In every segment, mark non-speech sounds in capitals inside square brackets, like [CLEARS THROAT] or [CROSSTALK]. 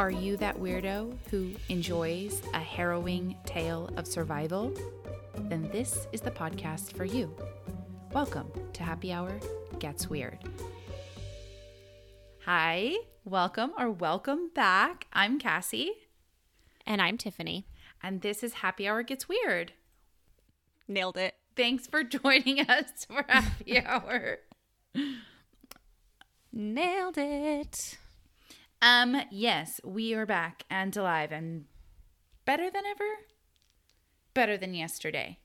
Are you that weirdo who enjoys a harrowing tale of survival? Then this is the podcast for you. Welcome to Happy Hour Gets Weird. Hi, welcome or welcome back. I'm Cassie, And I'm Tiffany. and this is Happy Hour Gets Weird. Nailed it. Thanks for joining [LAUGHS] us for Happy [LAUGHS] Hour. Nailed it. Um, yes, we are back and alive and better than ever. Better than yesterday.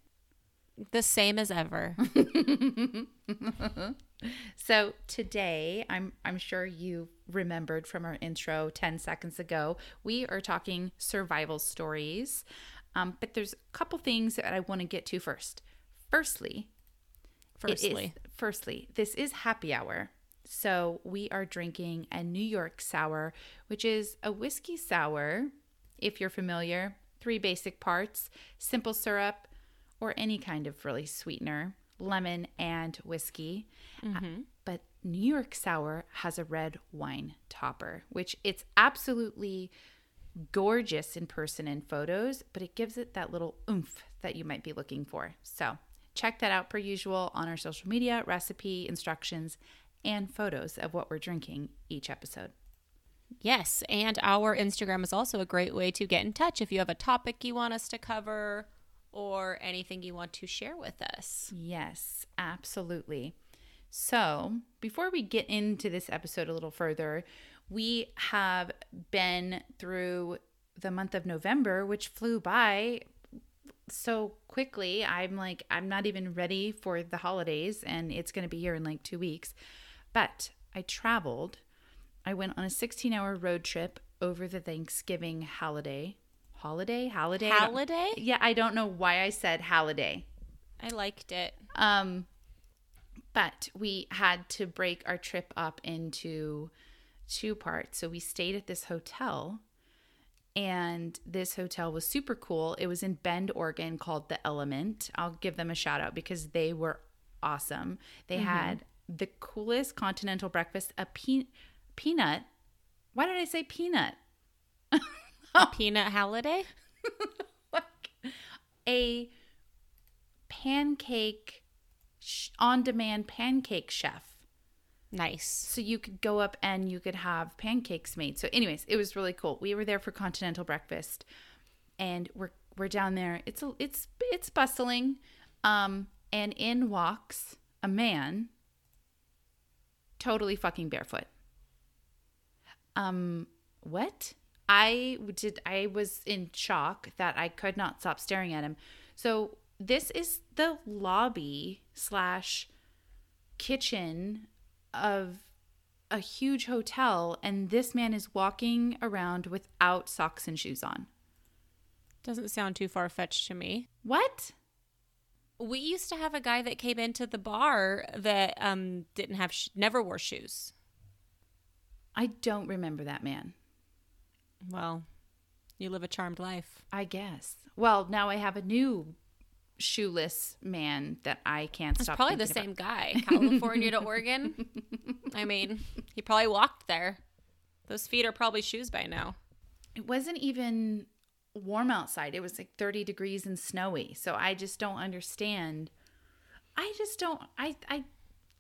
The same as ever. [LAUGHS] So today, I'm I'm sure you remembered from our intro 10 seconds ago, we are talking survival stories. Um, but there's a couple things that I want to get to first. Firstly, it is- Firstly, firstly, this is happy hour. So we are drinking a New York sour, which is a whiskey sour, if you're familiar. Three basic parts simple syrup or any kind of really sweetener, lemon, and whiskey. Uh, but New York sour has a red wine topper, which it's absolutely gorgeous in person and photos, but it gives it that little oomph that you might be looking for. So check that out per usual on our social media, recipe, instructions, and photos of what we're drinking each episode. yes. And our Instagram is also a great way to get in touch if you have a topic you want us to cover or anything you want to share with us. Yes, absolutely. So, before we get into this episode a little further, we have been through the month of November, which flew by so quickly. I'm like, I'm not even ready for the holidays, and it's going to be here in like two weeks. But I traveled. I went on a 16 hour road trip over the Thanksgiving holiday. Holiday? Holiday? I Holiday? Yeah, I don't know why I said holiday. I liked it. Um, but we had to break our trip up into two parts. So we stayed at this hotel, and this hotel was super cool. It was in Bend, Oregon, called The Element. I'll give them a shout out because they were awesome. They had the coolest continental breakfast, a pe- peanut. Why did I say peanut? a Peanut holiday? [LAUGHS] like a pancake sh- on demand pancake chef Nice. so you could go up and you could have pancakes made so anyways it was really cool we were there for continental breakfast and we're we're down there it's a, it's it's bustling um and in walks a man totally fucking barefoot. Um what? I did i was in shock that i could not stop staring at him. So this is the lobby slash kitchen of a huge hotel and this man is walking around without socks and shoes on. Doesn't sound too far fetched to me. what We used to have a guy that came into the bar that um didn't have sh- never wore shoes. i don't remember that man Well, you live a charmed life. i guess well now i have a new shoeless man that i can't It's stop probably the same guy, [LAUGHS] California to Oregon. I mean, he probably walked there. Those feet are probably shoes by now. it wasn't even warm outside. It was like 30 degrees and snowy. So I just don't understand. I just don't I I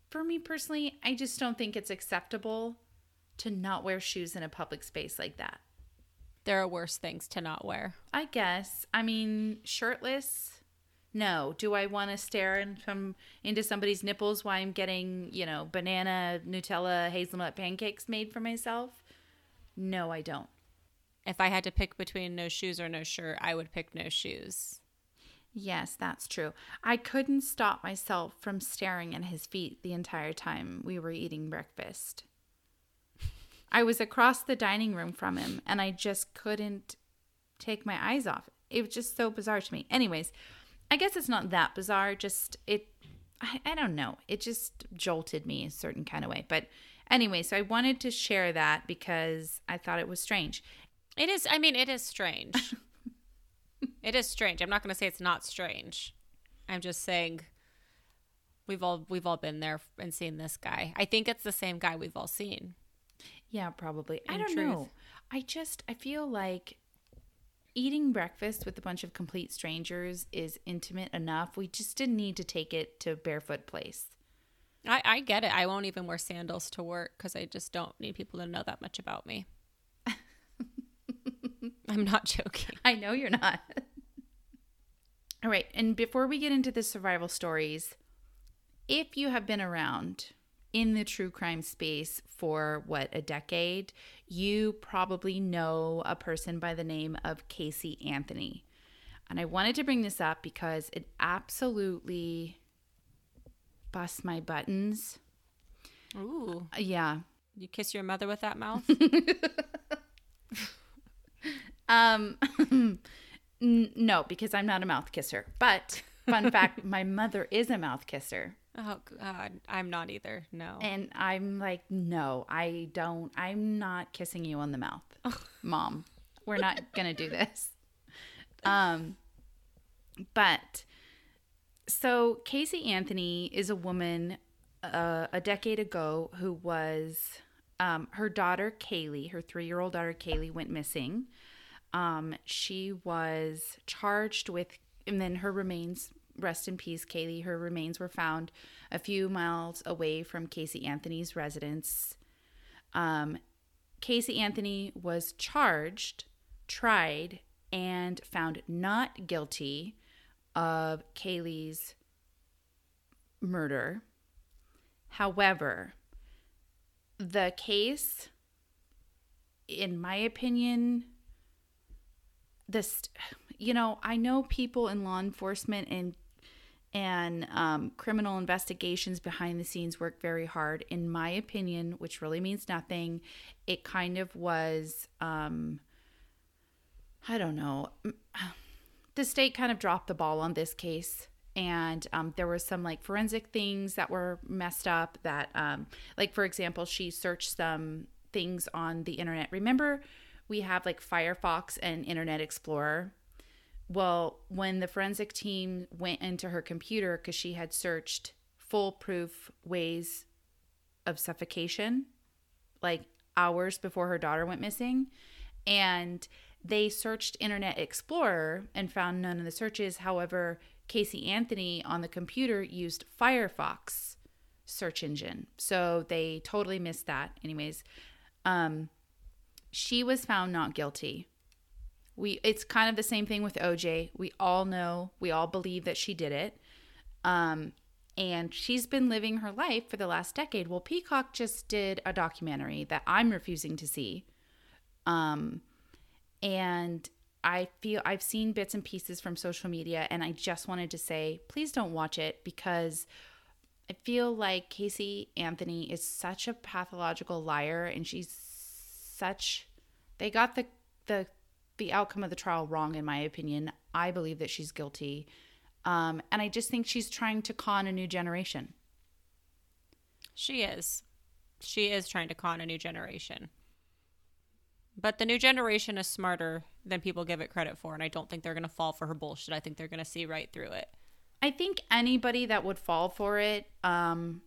for me personally, I just don't think it's acceptable to not wear shoes in a public space like that. There are worse things to not wear. I guess. I mean, shirtless? No. Do I want to stare in some, into somebody's nipples while I'm getting, you know, banana, Nutella, hazelnut pancakes made for myself? No, I don't. If I had to pick between no shoes or no shirt, I would pick no shoes. Yes, that's true. I couldn't stop myself from staring at his feet the entire time we were eating breakfast. I was across the dining room from him and I just couldn't take my eyes off. It was just so bizarre to me. Anyways, I guess it's not that bizarre, just it I, I don't know. It just jolted me a certain kind of way. But anyway, so I wanted to share that because I thought it was strange. It is, I mean, it is strange. [LAUGHS] it is strange. I'm not going to say it's not strange. I'm just saying we've all we've all been there and seen this guy. I think it's the same guy we've all seen. Yeah, probably. I don't truth. know. I just I feel like eating breakfast with a bunch of complete strangers is intimate enough. We just didn't need to take it to barefoot place. I, I get it. I won't even wear sandals to work because I just don't need people to know that much about me. [LAUGHS] I'm not joking. I know you're not. [LAUGHS] All right, and before we get into the survival stories, if you have been around in the true crime space for what a decade, you probably know a person by the name of Casey Anthony. And I wanted to bring this up because it absolutely busts my buttons. Ooh. Uh, Yeah. You kiss your mother with that mouth? [LAUGHS] Um, [LAUGHS] n- no, because I'm not a mouth kisser. But fun fact, [LAUGHS] my mother is a mouth kisser. oh, God. I'm not either. No. And I'm like, no, I don't. I'm not kissing you on the mouth, [LAUGHS] mom. We're not gonna do this. Um, but so Casey Anthony is a woman uh, a decade ago who was um, her daughter Caylee, her three-year-old daughter Caylee, went missing. Um, she was charged with, and then her remains, rest in peace, Caylee, her remains were found a few miles away from Casey Anthony's residence. Um, Casey Anthony was charged, tried, and found not guilty of Caylee's murder. However, the case, in my opinion, this, you know, I know people in law enforcement and and um, criminal investigations behind the scenes work very hard. In my opinion, which really means nothing, it kind of was, um, I don't know, the state kind of dropped the ball on this case. And um, there were some like forensic things that were messed up. That, um, like, for example, she searched some things on the internet. Remember, we have like Firefox and Internet Explorer. Well, when the forensic team went into her computer because she had searched foolproof ways of suffocation, like hours before her daughter went missing, and they searched Internet Explorer and found none of the searches. However, Casey Anthony on the computer used Firefox search engine. So they totally missed that. Anyways, um, she was found not guilty. We it's kind of the same thing with OJ. We all know, we all believe that she did it. Um and she's been living her life for the last decade. Well, Peacock just did a documentary that I'm refusing to see. Um and I feel I've seen bits and pieces from social media and I just wanted to say please don't watch it because I feel like Casey Anthony is such a pathological liar and she's such they got the the the outcome of the trial wrong in my opinion. I believe that she's guilty. Um, and I just think she's trying to con a new generation. She is. She is trying to con a new generation. But the new generation is smarter than people give it credit for, and I don't think they're going to fall for her bullshit. I think they're going to see right through it. I think anybody that would fall for it um,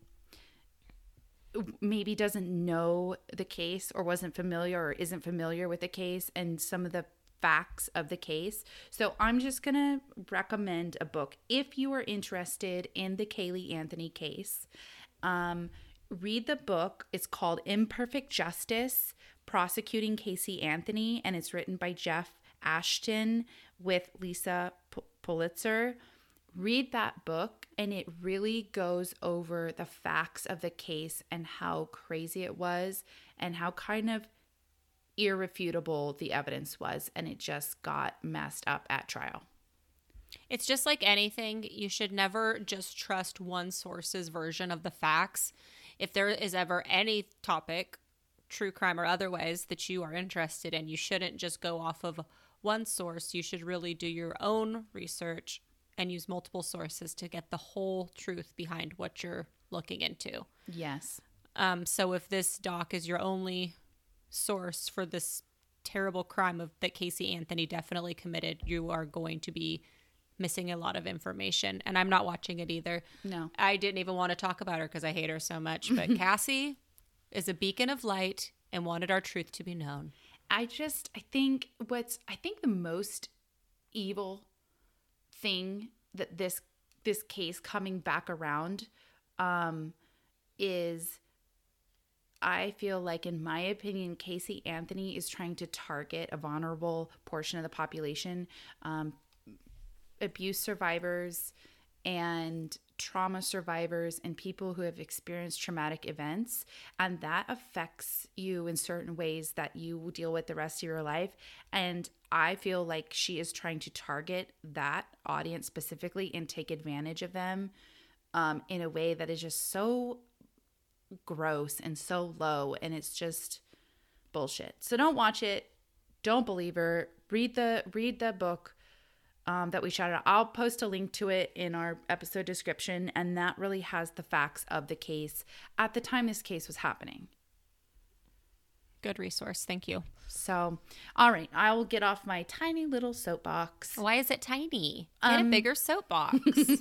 maybe doesn't know the case or wasn't familiar or isn't familiar with the case and some of the facts of the case. So I'm just going to recommend a book if you are interested in the Caylee Anthony case. Um, read the book. It's called Imperfect Justice Prosecuting Casey Anthony, and it's written by Jeff Ashton with Lisa P- Pulitzer. Read that book, and it really goes over the facts of the case and how crazy it was, and how kind of irrefutable the evidence was. And it just got messed up at trial. It's just like anything, you should never just trust one source's version of the facts. If there is ever any topic, true crime or otherwise, that you are interested in, you shouldn't just go off of one source. You should really do your own research and use multiple sources to get the whole truth behind what you're looking into. Yes. Um, so if this doc is your only source for this terrible crime of that Casey Anthony definitely committed, you are going to be missing a lot of information. And I'm not watching it either. No. I didn't even want to talk about her because I hate her so much. [LAUGHS] But Cassie is a beacon of light and wanted our truth to be known. I just I think what's I think the most evil thing that this this case coming back around um is I feel like in my opinion Casey Anthony is trying to target a vulnerable portion of the population um abuse survivors and trauma survivors and people who have experienced traumatic events and that affects you in certain ways that you will deal with the rest of your life. And i feel like she is trying to target that audience specifically and take advantage of them um, in a way that is just so gross and so low and it's just bullshit. So don't watch it. Don't believe her. Read the read the book um, that we shouted out. I'll post a link to it in our episode description, and that really has the facts of the case at the time this case was happening. Good resource. Thank you. So, all right, I will get off my tiny little soapbox. Why is it tiny? Get Um, a bigger soapbox. [LAUGHS]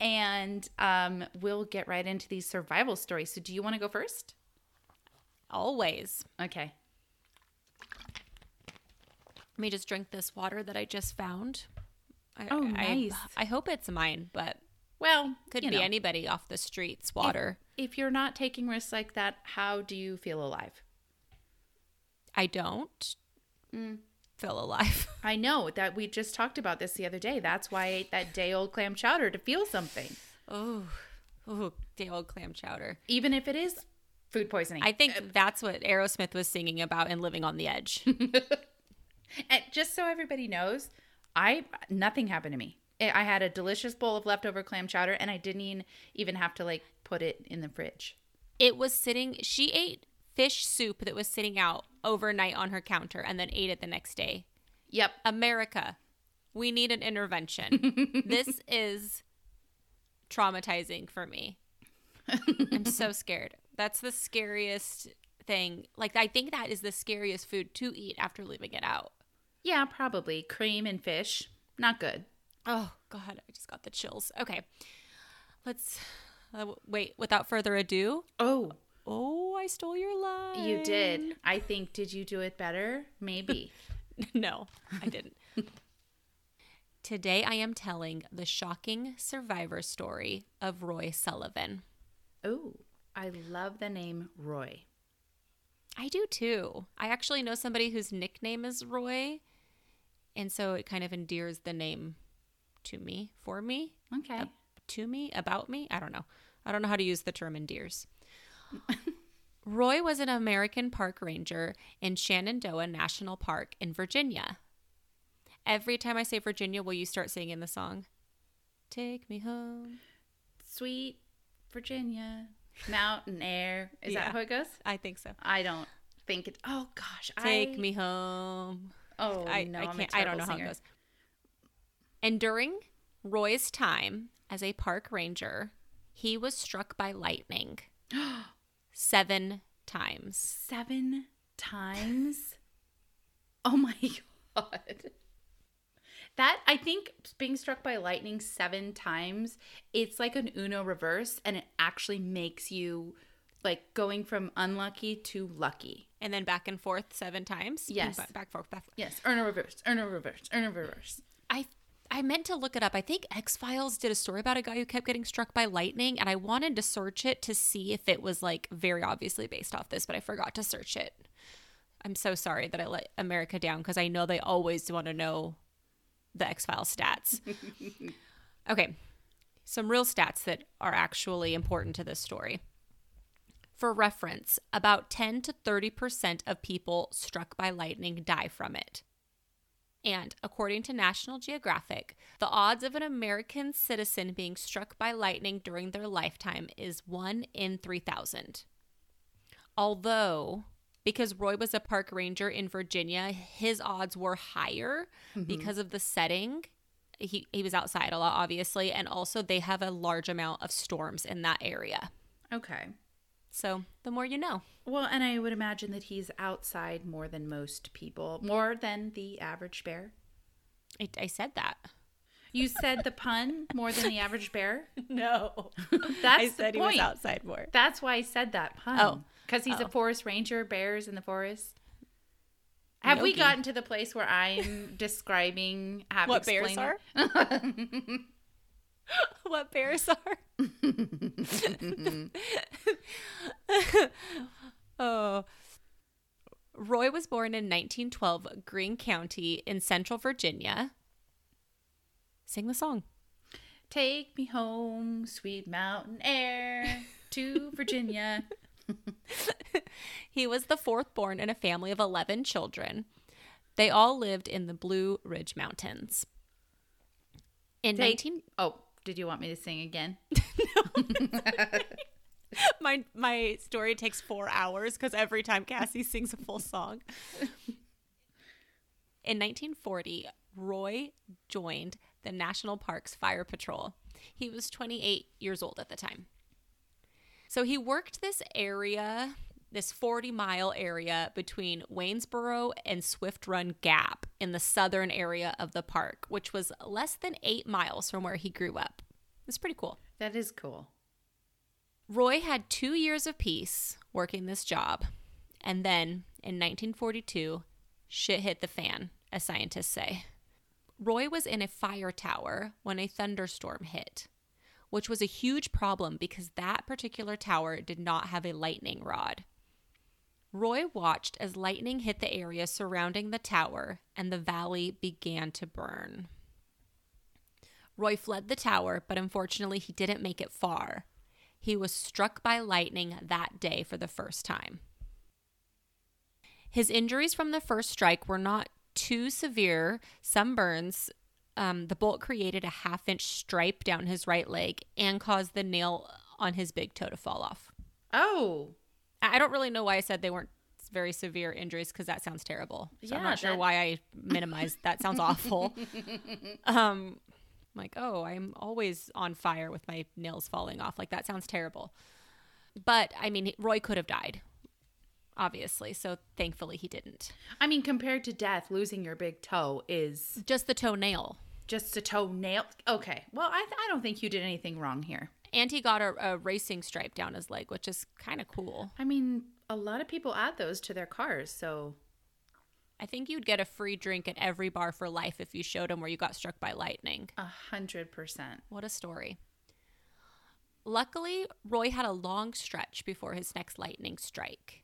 And um, we'll get right into these survival stories. So, do you want to go first? Always. Okay. Let me just drink this water that I just found. I, Oh, nice. I, hope it's mine, but Well, could be know, anybody off the streets. Water. If you're not taking risks like that, how do you feel alive? I don't Mm. feel alive. [LAUGHS] I know that we just talked about this the other day. That's why I ate that day old clam chowder to feel something, oh, oh, day old clam chowder. even if it is food poisoning. I think that's what Aerosmith was singing about in Living on the Edge. [LAUGHS] And just so everybody knows, I nothing happened to me. I had a delicious bowl of leftover clam chowder, and I didn't even- even have to like put it in the fridge. it was sitting, she ate fish soup that was sitting out overnight on her counter and then ate it the next day. Yep. America, we need an intervention. [LAUGHS] this is traumatizing for me. [LAUGHS] I'm so scared. That's the scariest thing. Like, I think that is the scariest food to eat after leaving it out. Yeah, probably cream and fish. Not good. Oh, God, I just got the chills. Okay. Let's uh, wait. Without further ado, Oh, oh, I stole your line. you did. I think. Did you do it better? Maybe. [LAUGHS] no, I didn't. [LAUGHS] Today I am telling the shocking survivor story of Roy Sullivan. oh, I love the name Roy. I do too. I actually know somebody whose nickname is Roy, and so it kind of endears the name to me, for me, Okay. to me, about me. I don't know. I don't know how to use the term endears. [LAUGHS] Roy was an American park ranger in Shenandoah National Park in Virginia. Every time I say Virginia, will you start singing the song? Take me home. Sweet Virginia, mountain air. Is Yeah. that how it goes? I think so. I don't think it. Oh gosh. Take I, me home. Oh I, no, I can't. I don't know how it goes. And during Roy's time as a park ranger, he was struck by lightning [GASPS] seven times. Seven times. Oh my [LAUGHS] god. That I think being struck by lightning seven times, it's like an Uno reverse, and it actually makes you like going from unlucky to lucky. And then back and forth seven times. Yes. Back, back forth, back forth. Yes, Uno reverse, Uno reverse, Uno reverse. I I meant to look it up. I think X Files did a story about a guy who kept getting struck by lightning, and I wanted to search it to see if it was like very obviously based off this, but I forgot to search it. I'm so sorry that I let America down because I know they always want to know the X Files stats. [LAUGHS] okay, some real stats that are actually important to this story. For reference, about 10 to 30% of people struck by lightning die from it. And according to National Geographic, the odds of an American citizen being struck by lightning during their lifetime is 1 in 3,000. Although, because Roy was a park ranger in Virginia, his odds were higher mm-hmm. because of the setting. He, he was outside a lot, obviously, and also they have a large amount of storms in that area. Okay. So the more you know. Well, and I would imagine that he's outside more than most people, more than the average bear. I, I said that. You said the pun more than the average bear. [LAUGHS] No. That's I said the he was point. outside more. That's why I said that pun. Oh, Because he's a Oh. forest ranger, bears in the forest. Have we gotten to the place where I'm describing have What bears explained are? [LAUGHS] [LAUGHS] what bears are. [LAUGHS] oh. Roy was born in 1912, Greene County in central Virginia. Sing the song. Take me home, sweet mountain air, to Virginia. [LAUGHS] He was the fourth born in a family of 11 children. They all lived in the Blue Ridge Mountains. In Take- 19 Oh, did you want me to sing again? [LAUGHS] my my story takes 4 hours cuz every time Cassie sings a full song. In 1940, Roy joined the National Parks Fire Patrol. He was 28 years old at the time. So he worked this area, this 40 mile area between Waynesboro and Swift Run Gap in the southern area of the park, which was less than eight miles from where he grew up. It's pretty cool. That is cool. Roy had two years of peace working this job. And then in 1942, shit hit the fan, as scientists say. Roy was in a fire tower when a thunderstorm hit, which was a huge problem because that particular tower did not have a lightning rod. Roy watched as lightning hit the area surrounding the tower and the valley began to burn. Roy fled the tower, but unfortunately, he didn't make it far. He was struck by lightning that day for the first time. His injuries from the first strike were not too severe. Some burns. Um, the bolt created a half inch stripe down his right leg and caused the nail on his big toe to fall off. Oh, I don't really know why I said they weren't very severe injuries because that sounds terrible. So I'm not sure that- why I minimized that. Sounds awful. [LAUGHS] um, like, oh, I'm always on fire with my nails falling off. Like that sounds terrible. But I mean, Roy could have died, obviously. So thankfully he didn't. I mean, compared to death, losing your big toe is Just the toenail. just a toenail. Okay, well, I, I don't think you did anything wrong here. And he got a, a racing stripe down his leg, which is kind of cool. I mean, a lot of people add those to their cars, so I think you'd get a free drink at every bar for life if you showed him where you got struck by lightning. a hundred percent. What a story. Luckily, Roy had a long stretch before his next lightning strike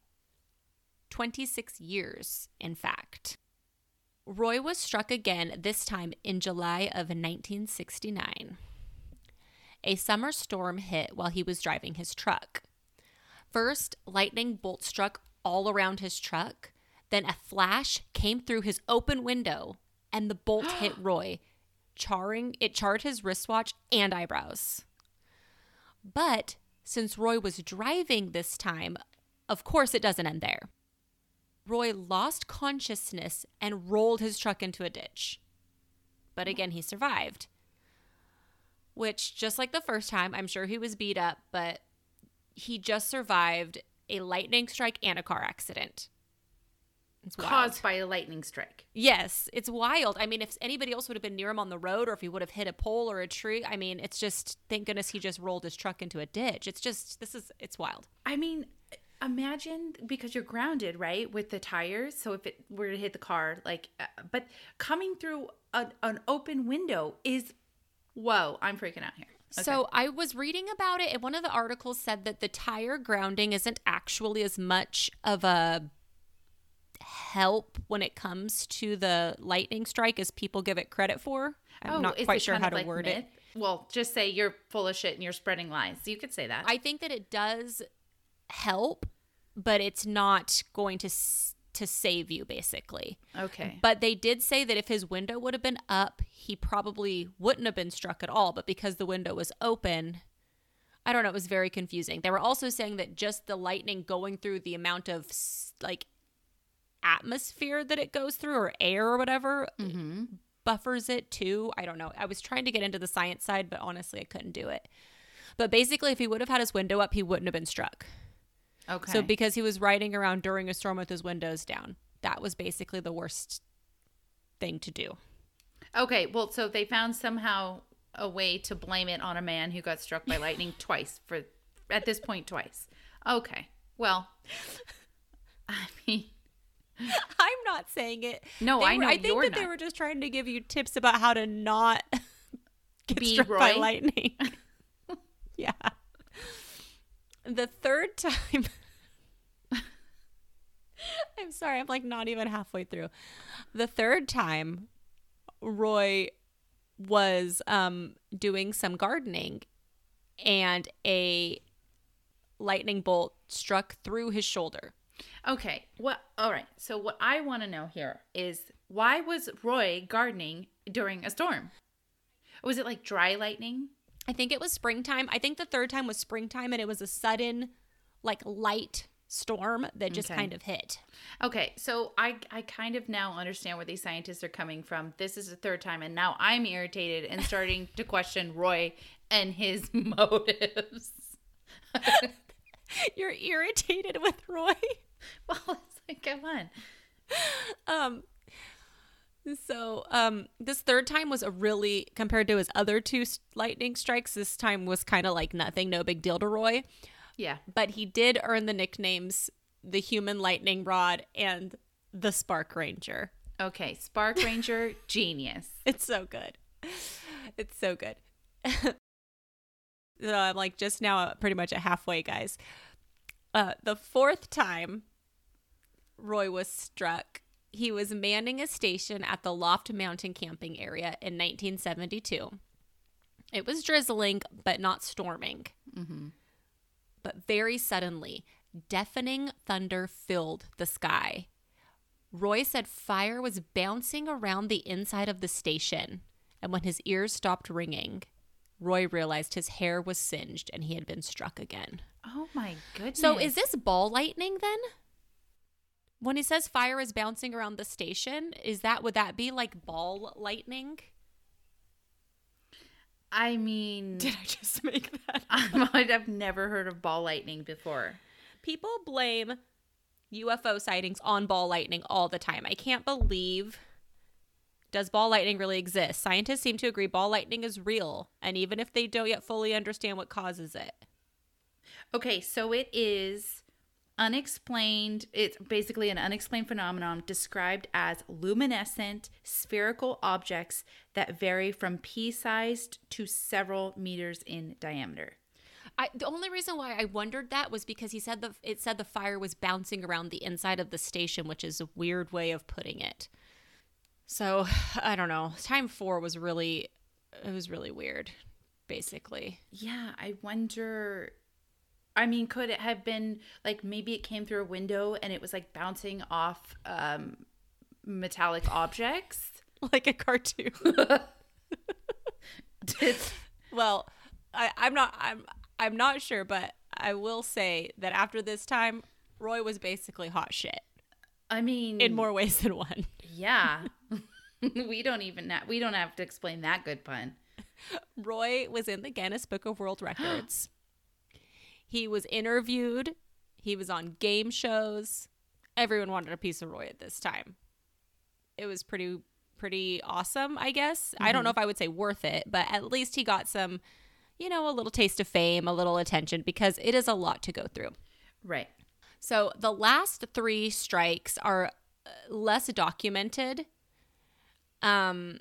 26 years, in fact. Roy was struck again, this time in July of 1969. A summer storm hit while he was driving his truck. First, lightning bolt struck all around his truck. Then a flash came through his open window, and the bolt [GASPS] hit Roy, charring it charred his wristwatch and eyebrows. But since Roy was driving this time, of course it doesn't end there. Roy lost consciousness and rolled his truck into a ditch. But again, he survived. Which, just like the first time, I'm sure he was beat up, but he just survived a lightning strike and a car accident. It's wild. Caused by a lightning strike. Yes, it's wild. I mean, if anybody else would have been near him on the road or if he would have hit a pole or a tree, I mean, it's just, thank goodness he just rolled his truck into a ditch. It's just, this is, it's wild. I mean, imagine because you're grounded, right, with the tires. So if it were to hit the car, like, uh, but coming through an, an open window is, whoa, I'm freaking out here. Okay. So I was reading about it, and one of the articles said that the tire grounding isn't actually as much of a help when it comes to the lightning strike as people give it credit for. I'm oh, not Oh, is quite sure how to like word myth? it. Well, just say you're full of shit and you're spreading lies. You could say that. I think that it does help, but it's not going to s- to save you basically. okay. But they did say that if his window would have been up, he probably wouldn't have been struck at all. But because the window was open, I don't know. It was very confusing. They were also saying that just the lightning going through the amount of like atmosphere that it goes through or air or whatever mm-hmm. buffers it too. I don't know. I was trying to get into the science side, but honestly, I couldn't do it. But basically, if he would have had his window up, he wouldn't have been struck. Okay. So because he was riding around during a storm with his windows down, that was basically the worst thing to do. okay. Well, so they found somehow a way to blame it on a man who got struck by [LAUGHS] lightning twice for, at this point, twice. Okay. Well, [LAUGHS] I mean, [LAUGHS] I'm not saying it. No, They I were- know I think that they were just trying to give you tips about how to not get Be struck by lightning. yeah. The third time. [LAUGHS] I'm sorry, I'm like not even halfway through. The third time, Roy was um, doing some gardening, and a lightning bolt struck through his shoulder. okay. Well, All right. So what I want to know here is why was Roy gardening during a storm? Was it like dry lightning? I think it was springtime. I think the third time was springtime, and it was a sudden, like light storm that just Okay. kind of hit. Okay, so I I kind of now understand where these scientists are coming from. This is the third time, and now I'm irritated and starting to question Roy and his [LAUGHS] motives. [LAUGHS] You're irritated with Roy. [LAUGHS] well, it's like, come on. Um. So, um, this third time was a really compared to his other two lightning strikes. This time was kind of like nothing, no big deal to Roy. Yeah. But he did earn the nicknames the Human Lightning Rod and the Spark Ranger. Okay, Spark Ranger, [LAUGHS] genius. It's so good. It's so good. [LAUGHS] so I'm like just now pretty much at halfway, guys. Uh, the fourth time Roy was struck, he was manning a station at the Loft Mountain camping area in 1972. It was drizzling, but not storming. Mm-hmm. But very suddenly, deafening thunder filled the sky. Roy said fire was bouncing around the inside of the station, and when his ears stopped ringing, Roy realized his hair was singed and he had been struck again. Oh my goodness. So, is this ball lightning then? When he says fire is bouncing around the station, is that would that be like ball lightning? I mean, [LAUGHS] Did I just make that? I might have never heard of ball lightning before. People blame UFO sightings on ball lightning all the time. I can't believe. Does ball lightning really exist? Scientists seem to agree ball lightning is real, and even if they don't yet fully understand what causes it. Okay, so it is unexplained. It's basically an unexplained phenomenon described as luminescent spherical objects that vary from pea sized to several meters in diameter. I, the only reason why I wondered that was because he said the it said the fire was bouncing around the inside of the station, which is a weird way of putting it. So [SIGHS] I don't know. Time four was really it was really weird, basically. Yeah, I wonder. I mean, could it have been like maybe it came through a window and it was like bouncing off um, metallic objects? [LAUGHS] Like a cartoon. [LAUGHS] [LAUGHS] Well, I, I'm not. I'm. I'm not sure, but I will say that after this time, Roy was basically hot shit I mean, in more ways than one. Yeah, we don't even ha- we don't have to explain that good pun. Roy was in the Guinness Book of World [GASPS] Records. He was interviewed. He was on game shows. Everyone wanted a piece of Roy at this time. It was pretty pretty awesome, I guess. I don't know if I would say worth it, but at least he got some, you know, a little taste of fame, a little attention because it is a lot to go through. Right. So the last three strikes are uh, less documented. Um,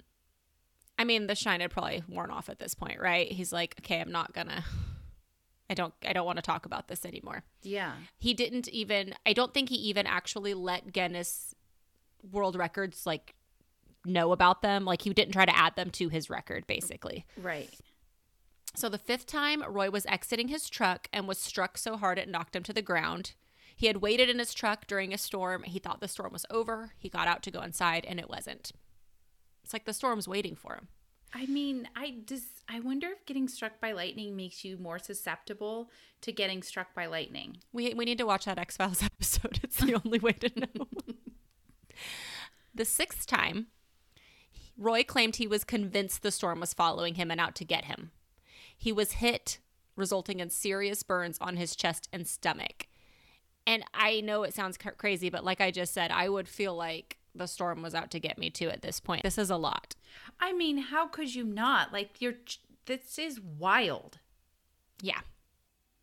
I mean, the shine had probably worn off at this point, right? He's like, okay, I'm not gonna. I don't. I don't want to talk about this anymore. Yeah. He didn't even. I don't think he even actually let Guinness World Records like know about them. Like he didn't try to add them to his record, basically. Right. So the fifth time, Roy was exiting his truck and was struck so hard it knocked him to the ground. He had waited in his truck during a storm. He thought the storm was over. He got out to go inside, and it wasn't. It's like the storm's waiting for him. I mean, I just I wonder if getting struck by lightning makes you more susceptible to getting struck by lightning. We, we need to watch that X Files [LAUGHS] episode. It's the only way to know. the sixth time, Roy claimed he was convinced the storm was following him and out to get him. He was hit, resulting in serious burns on his chest and stomach. And I know it sounds crazy, but like I just said, I would feel like the storm was out to get me too at this point. This is a lot. I mean, how could you not? Like you're this is wild. Yeah.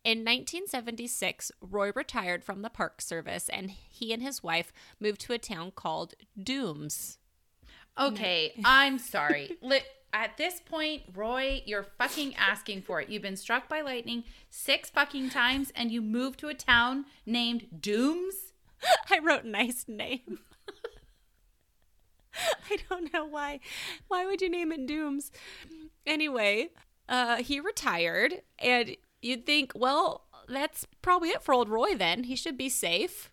In 1976, Roy retired from the Park Service and he and his wife moved to a town called Dooms. Okay, [LAUGHS] I'm sorry. At this point, Roy, you're fucking asking for it. You've been struck by lightning six fucking times and you moved to a town named Dooms? [LAUGHS] I wrote nice name. [LAUGHS] I don't know why. Why would you name it Dooms? Anyway, uh, he retired, and you'd think, well, that's probably it for old Roy then. He should be safe.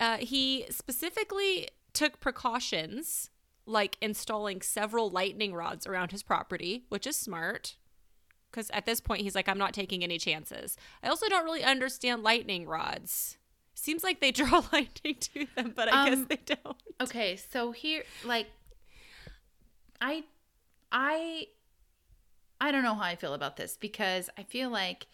Uh, he specifically took precautions like installing several lightning rods around his property, which is smart. Because at this point, he's like, I'm not taking any chances. I also don't really understand lightning rods. Seems like they draw [LAUGHS] lightning to them, but I guess Um, they don't. Okay, so here like I I I don't know how I feel about this because I feel like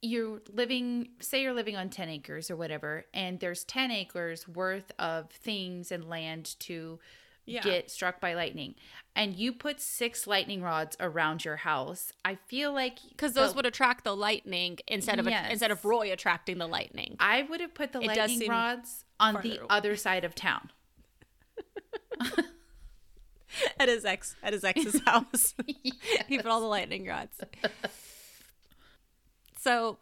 you're living say you're living on 10 acres or whatever and there's 10 acres worth of things and land to Yeah. get struck by lightning and you put six lightning rods around your house i feel like Because those would attract the lightning instead of Yes. instead of Roy attracting the lightning. i would have put the It lightning rods on the away. other side of town [LAUGHS] at his ex at his ex's [LAUGHS] house. he put all the lightning rods. so,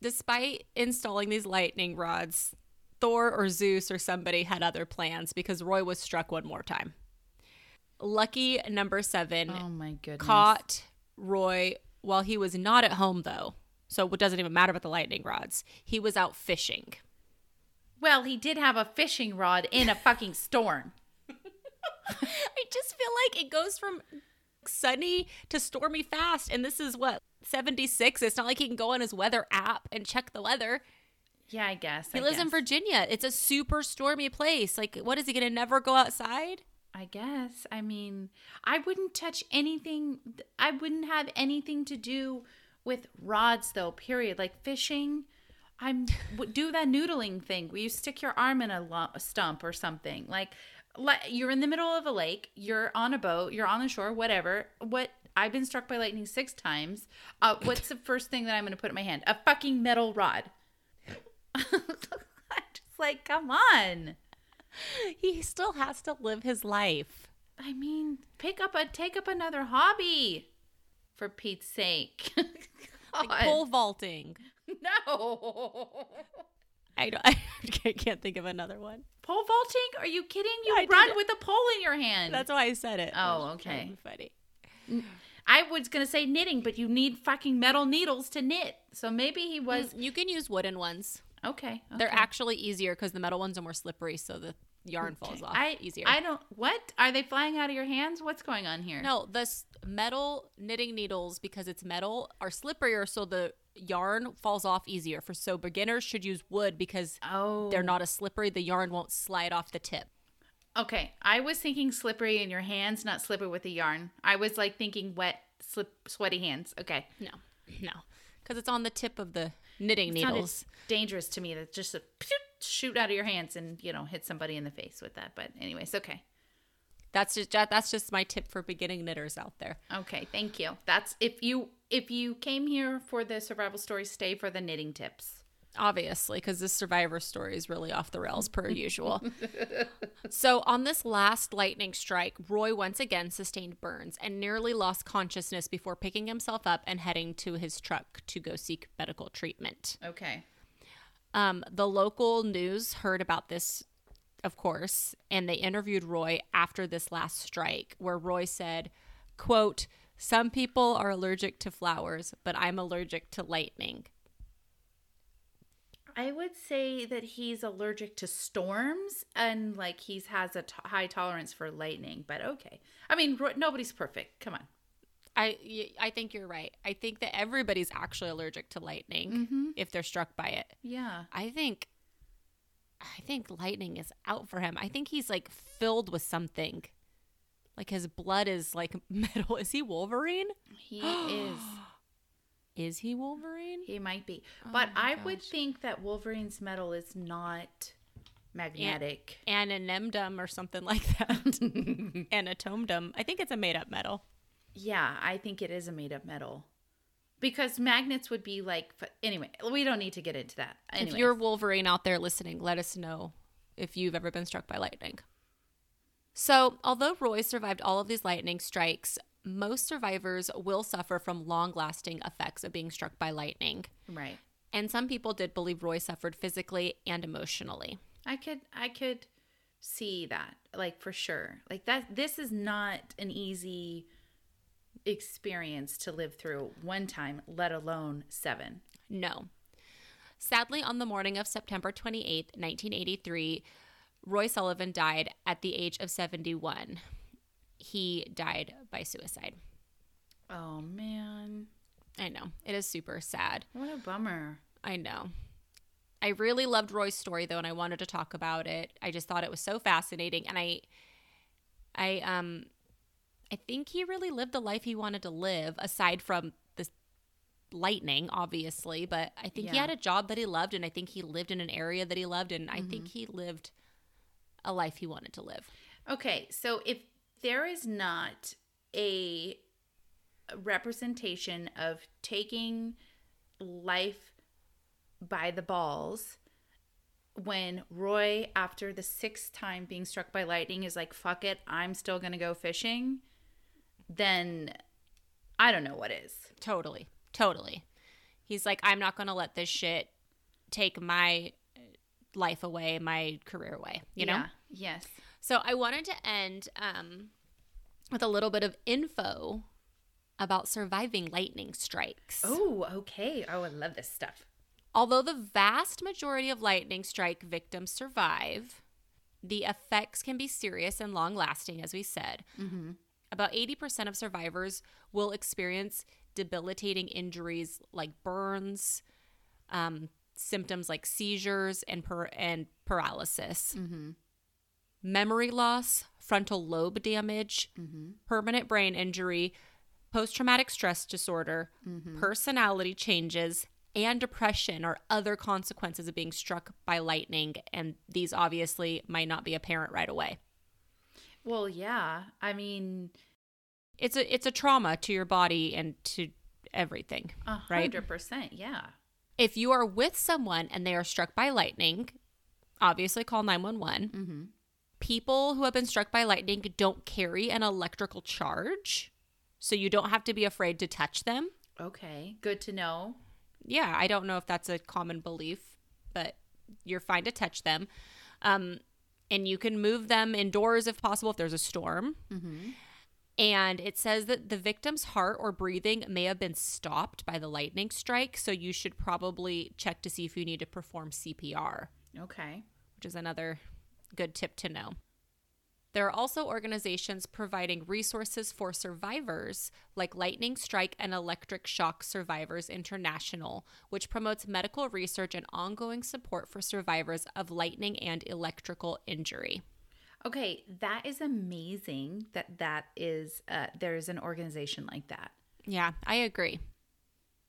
despite installing these lightning rods, Thor or Zeus or somebody had other plans because Roy was struck one more time. Lucky number seven oh my goodness caught Roy while he was not at home, though. So it doesn't even matter about the lightning rods. He was out fishing. Well, he did have a fishing rod in a fucking storm. [LAUGHS] I just feel like it goes from sunny to stormy fast. And this is what, 76? It's not like he can go on his weather app and check the weather. Yeah, I guess. He I lives in. Virginia. It's a super stormy place. Like, what is he going to never go outside? I guess. I mean, I wouldn't touch anything. I wouldn't have anything to do with rods, though. Period. Like fishing. I'm do that noodling thing where you stick your arm in a, lo- a stump or something. Like, le- you're in the middle of a lake. You're on a boat. You're on the shore. Whatever. What I've been struck by lightning six times. Uh, what's the first thing that I'm going to put in my hand? A fucking metal rod. [LAUGHS] I'm just like, come on. He still has to live his life. I mean, pick up a take up another hobby, for Pete's sake. [LAUGHS] Like pole vaulting. [LAUGHS] no. I, don't, I can't think of another one. Pole vaulting? Are you kidding? You I run with a pole in your hand. That's why I said it. Oh, It was trying okay. Funny. I was gonna say knitting, but you need fucking metal needles to knit. So maybe he was You can use wooden ones. Okay. They're actually easier because the metal ones are more slippery, so the yarn falls off I easier. I don't. What are they flying out of your hands? What's going on here? no, the s- metal knitting needles because it's metal are slipperier, so the yarn falls off easier. For so beginners should use wood because Oh, they're not as slippery. The yarn won't slide off the tip. Okay, I was thinking slippery in your hands, not slippery with the yarn. I was like thinking wet, slip, sweaty hands. Okay, No, [CLEARS THROAT] no, because it's on the tip of the knitting Sounded needles. dangerous to me. That just a shoot out of your hands and you know hit somebody in the face with that. But anyways, okay, That's just that's just my tip for beginning knitters out there. okay, thank you. That's if you if you came here for the survival story, stay for the knitting tips. Obviously because this survivor story is really off the rails per [LAUGHS] usual. So on this last lightning strike roy once again sustained burns and nearly lost consciousness before picking himself up and heading to his truck to go seek medical treatment. Okay, um, the local news heard about this of course and they interviewed roy after this last strike where roy said quote some people are allergic to flowers but i'm allergic to lightning I would say that he's allergic to storms and like he's has a t- high tolerance for lightning. But okay, I mean ro- nobody's perfect. Come on. I I think you're right. I think that everybody's actually allergic to lightning Mm-hmm. if they're struck by it. Yeah. I think I think lightning is out for him. I think he's like filled with something. Like his blood is like [LAUGHS] metal. Is he Wolverine? He is. [GASPS] [GASPS] [GASPS] Is he Wolverine? He might be. Oh but Oh my I would think that Wolverine's metal is not magnetic. Ananemdum or something [LAUGHS] like that. [LAUGHS] Anatomdum. I think it's a made up metal. Yeah, I think it is a made up metal. because magnets would be like anyway. We don't need to get into that. If you're Wolverine out there listening, let us know if you've ever been struck by lightning. So, although Roy survived all of these lightning strikes, most survivors will suffer from long lasting effects of being struck by lightning. right. And some people did believe Roy suffered physically and emotionally. I could I could see that like for sure. Like that this is not an easy experience to live through one time, let alone 7. No. Sadly, on the morning of September 28th, 1983, Roy Sullivan died at the age of 71. He died by suicide. Oh man. I know. It is super sad. What a bummer. I know. I really loved Roy's story though and I wanted to talk about it. I just thought it was so fascinating and I I um I think he really lived the life he wanted to live aside from the lightning obviously, but I think he had a job that he loved and I think he lived in an area that he loved and I think he lived a life he wanted to live. Okay, so if there is not a representation of taking life by the balls when Roy, after the sixth time being struck by lightning, is like, fuck it, I'm still going to go fishing, then I don't know what is. Totally. Totally. He's like, I'm not going to let this shit take my life away, my career away, you know? Yeah, Yes. So I wanted to end um, with a little bit of info about surviving lightning strikes. Oh, okay. Oh, I love this stuff. Although the vast majority of lightning strike victims survive, the effects can be serious and long lasting, as we said. About 80% of survivors will experience debilitating injuries like burns, um, symptoms like seizures, and, par- and paralysis. Memory loss, frontal lobe damage, permanent brain injury, post traumatic stress disorder, personality changes, and depression are other consequences of being struck by lightning. And these obviously might not be apparent right away. Well, yeah. I mean, It's a it's a trauma to your body and to everything. a Right. hundred percent. Yeah. If you are with someone and they are struck by lightning, obviously call 911. Mm-hmm. People who have been struck by lightning don't carry an electrical charge, so you don't have to be afraid to touch them. Okay. Good to know. yeah, I don't know if that's a common belief, but you're fine to touch them. Um, and you can move them indoors if possible if there's a storm. And it says that the victim's heart or breathing may have been stopped by the lightning strike. So you should probably check to see if you need to perform CPR, Okay. which is another good tip to know. There are also organizations providing resources for survivors like Lightning Strike and Electric Shock Survivors International, which promotes medical research and ongoing support for survivors of lightning and electrical injury. Okay, that is amazing that that is uh, there is an organization like that. Yeah, I agree.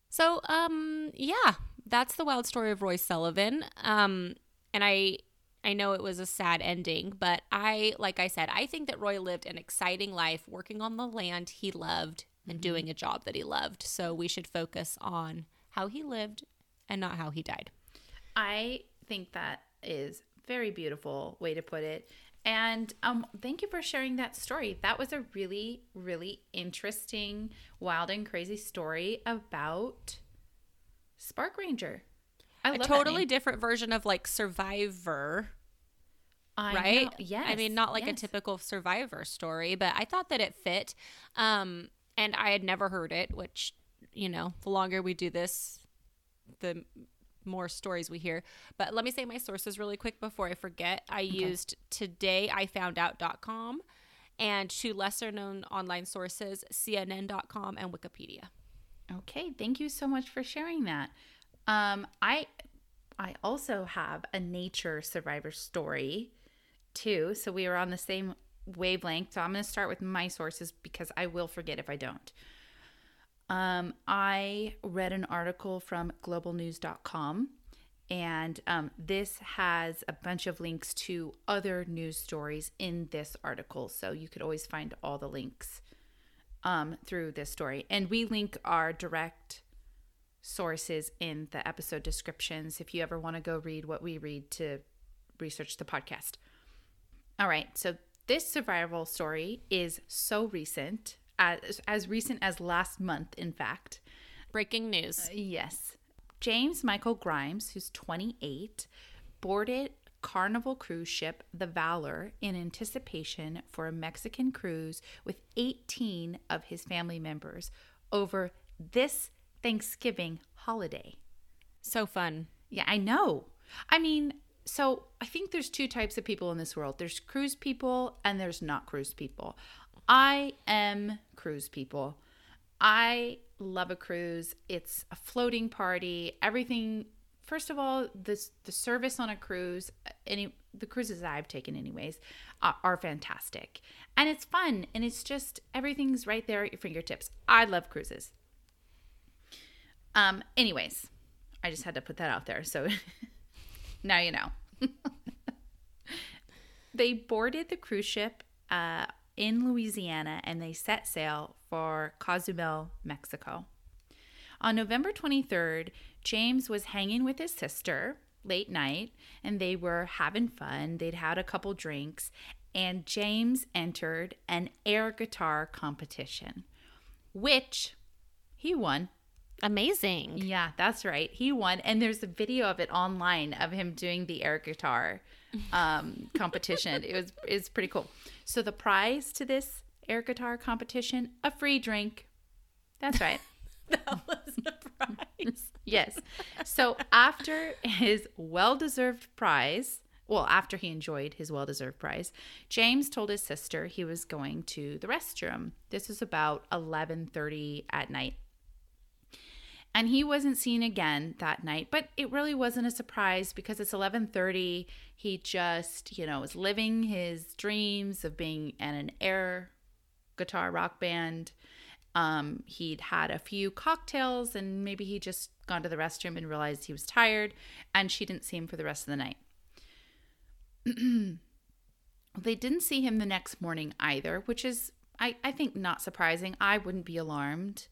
So, um, yeah, that's the wild story of Roy Sullivan. Um, and I, I know it was a sad ending, but I, like I said, I think that Roy lived an exciting life working on the land he loved and doing a job that he loved. So we should focus on how he lived and not how he died. I think that is very beautiful way to put it. And um, thank you for sharing that story. That was a really, really interesting, wild and crazy story about Spark Ranger. I A totally different version of like Survivor, I right? know. Yes. I mean, not like a typical survivor story, but I thought that it fit. Um, and I had never heard it, which, you know, the longer we do this, the more stories we hear. But let me say my sources really quick before I forget. I used todayifoundout.com and two lesser known online sources, CNN.com and Wikipedia. Okay, thank you so much for sharing that. Um, I I also have a nature survivor story too. So we are on the same wavelength. So I'm going to start with my sources because I will forget if I don't. Um, I read an article from globalnews.com and um, this has a bunch of links to other news stories in this article. So you could always find all the links um, through this story. And we link our direct sources in the episode descriptions if you ever want to go read what we read to research the podcast. All right, so this survival story is so recent, as, as recent as last month, in fact. Breaking news. Uh, yes. James Michael Grimes, who's 28, boarded Carnival cruise ship the Valor in anticipation for a Mexican cruise with 18 of his family members over this Thanksgiving holiday. So fun. Yeah, I know. I mean, so I think there's two types of people in this world there's cruise people and there's not cruise people. I am cruise people. I love a cruise. It's a floating party. Everything first of all, this the service on a cruise, any the cruises I've taken anyways, are, are fantastic. And it's fun and it's just everything's right there at your fingertips. I love cruises. Um anyways, I just had to put that out there. So [LAUGHS] now you know. [LAUGHS] they boarded the cruise ship uh, in Louisiana and they set sail for Cozumel, Mexico. On November 23rd, James was hanging with his sister late night and they were having fun. They'd had a couple drinks, and James entered an air guitar competition, which he won. Amazing. Yeah, that's right. He won, and there's a video of it online of him doing the air guitar um, [LAUGHS] competition. it was it's pretty cool. So the prize to this air guitar competition, a free drink. That's right. [LAUGHS] that was the prize. yes. So after his well-deserved prize, well, after he enjoyed his well-deserved prize, James told his sister he was going to the restroom. This was about 11:30 at night and he wasn't seen again that night but it really wasn't a surprise because it's 11:30 he just you know was living his dreams of being in an air guitar rock band. Um, he'd had a few cocktails and maybe he just gone to the restroom and realized he was tired and she didn't see him for the rest of the night. [CLEARS THROAT] They didn't see him the next morning either which is i, I think not surprising. I wouldn't be alarmed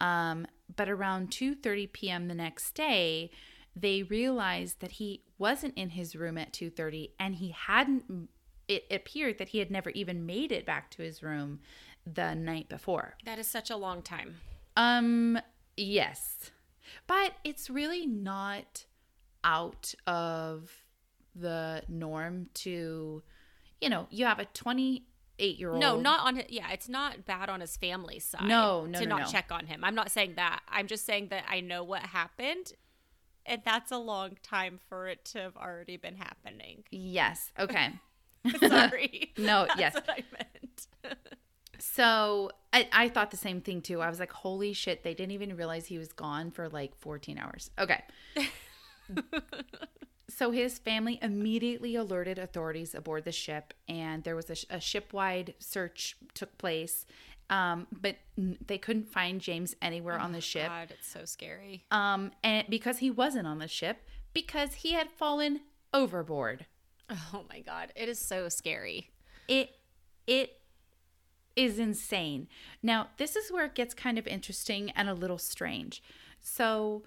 um, but around 2:30 p.m. the next day, they realized that he wasn't in his room at 2:30 and he hadn't it appeared that he had never even made it back to his room the night before. That is such a long time. Um yes. But it's really not out of the norm to you know, you have a 20 eight year old. No, not on his. Yeah, it's not bad on his family's side. No, no, to no, not no. check on him. I'm not saying that. I'm just saying that I know what happened, and that's a long time for it to have already been happening. Yes. Okay. [LAUGHS] Sorry. [LAUGHS] No, yes. I meant. So I, I thought the same thing too. I was like, holy shit, they didn't even realize he was gone for like 14 hours. Okay. [LAUGHS] so his family immediately alerted authorities aboard the ship, and there was a, a ship-wide search took place. Um, but n- they couldn't find James anywhere on the ship. God, it's so scary. Um, and because he wasn't on the ship, because he had fallen overboard. Oh my God, it is so scary. It it is insane. Now, this is where it gets kind of interesting and a little strange. So,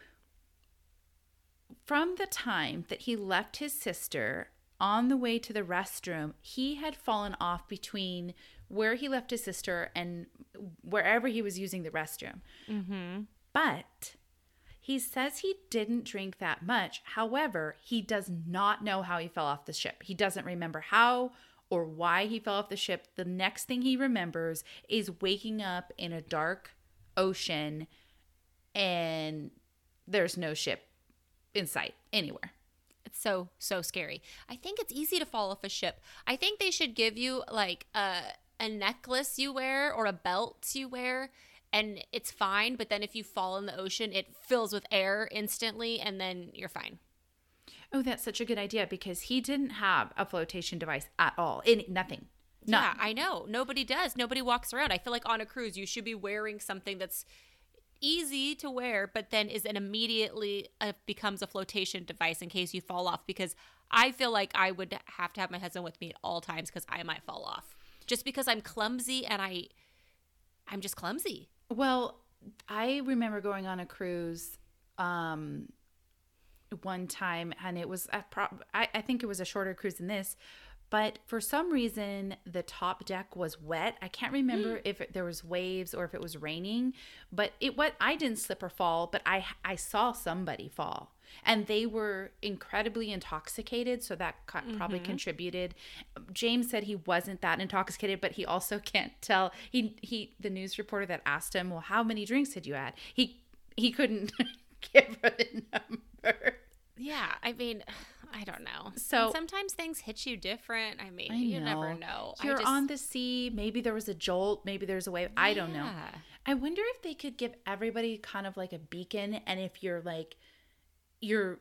from the time that he left his sister on the way to the restroom, he had fallen off between where he left his sister and wherever he was using the restroom. Mm-hmm. But he says he didn't drink that much. However, he does not know how he fell off the ship. He doesn't remember how or why he fell off the ship. The next thing he remembers is waking up in a dark ocean and there's no ship in sight anywhere. It's so so scary. I think it's easy to fall off a ship. I think they should give you like a a necklace you wear or a belt you wear and it's fine, but then if you fall in the ocean, it fills with air instantly and then you're fine. Oh, that's such a good idea because he didn't have a flotation device at all. In nothing. None. Yeah, I know. Nobody does. Nobody walks around. I feel like on a cruise, you should be wearing something that's easy to wear, but then is an immediately uh, becomes a flotation device in case you fall off. Because I feel like I would have to have my husband with me at all times because I might fall off. Just because I'm clumsy and I, I'm just clumsy. Well, I remember going on a cruise um one time and it was a pro- I, I think it was a shorter cruise than this but for some reason the top deck was wet. I can't remember mm. if it, there was waves or if it was raining but it what i didn't slip or fall but i i saw somebody fall. And they were incredibly intoxicated so that co- probably mm-hmm. contributed. James said he wasn't that intoxicated but he also [LAUGHS] can't tell. He he the news reporter that asked him well how many drinks had you had he he couldn't [LAUGHS] give her the number. Yeah, I mean, I don't know. So- And sometimes things hit you different. I mean, I you never know. You're just- on the sea. Maybe there was a jolt. Maybe there's a wave. I don't know. I wonder if they could give everybody kind of like a beacon, and if you're like, you're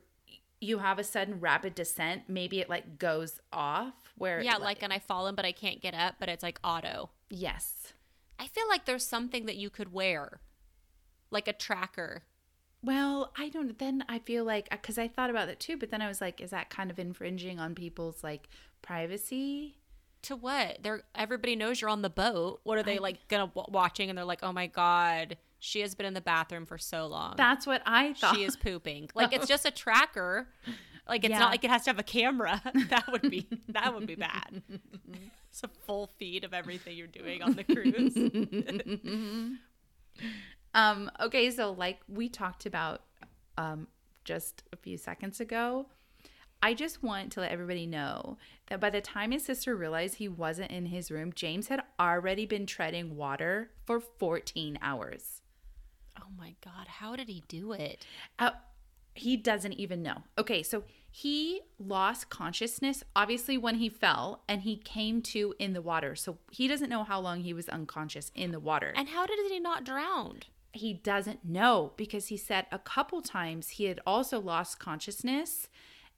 you have a sudden rapid descent, maybe it like goes off where Yeah, like, and I fallen, but I can't get up, but it's like auto. yes. I feel like there's something that you could wear, like a tracker. Well, I don't. Then I feel like uh, because I thought about that too, but then I was like, is that kind of infringing on people's like privacy? To what? They're everybody knows you're on the boat. What are they like gonna w- watching? And they're like, oh my god, she has been in the bathroom for so long. That's what I thought. she is pooping. [LAUGHS] Like it's just a tracker. Like it's Yeah. not like it has to have a camera. [LAUGHS] that would be that would be bad. [LAUGHS] It's a full feed of everything you're doing on the cruise. Um, okay, so like we talked about um, just a few seconds ago, I just want to let everybody know that by the time his sister realized he wasn't in his room, James had already been treading water for 14 hours. oh my god, how did he do it? Uh, he doesn't even know. Okay, so he lost consciousness obviously when he fell and he came to in the water. So he doesn't know how long he was unconscious in the water. And how did he not drown? He doesn't know because he said a couple times he had also lost consciousness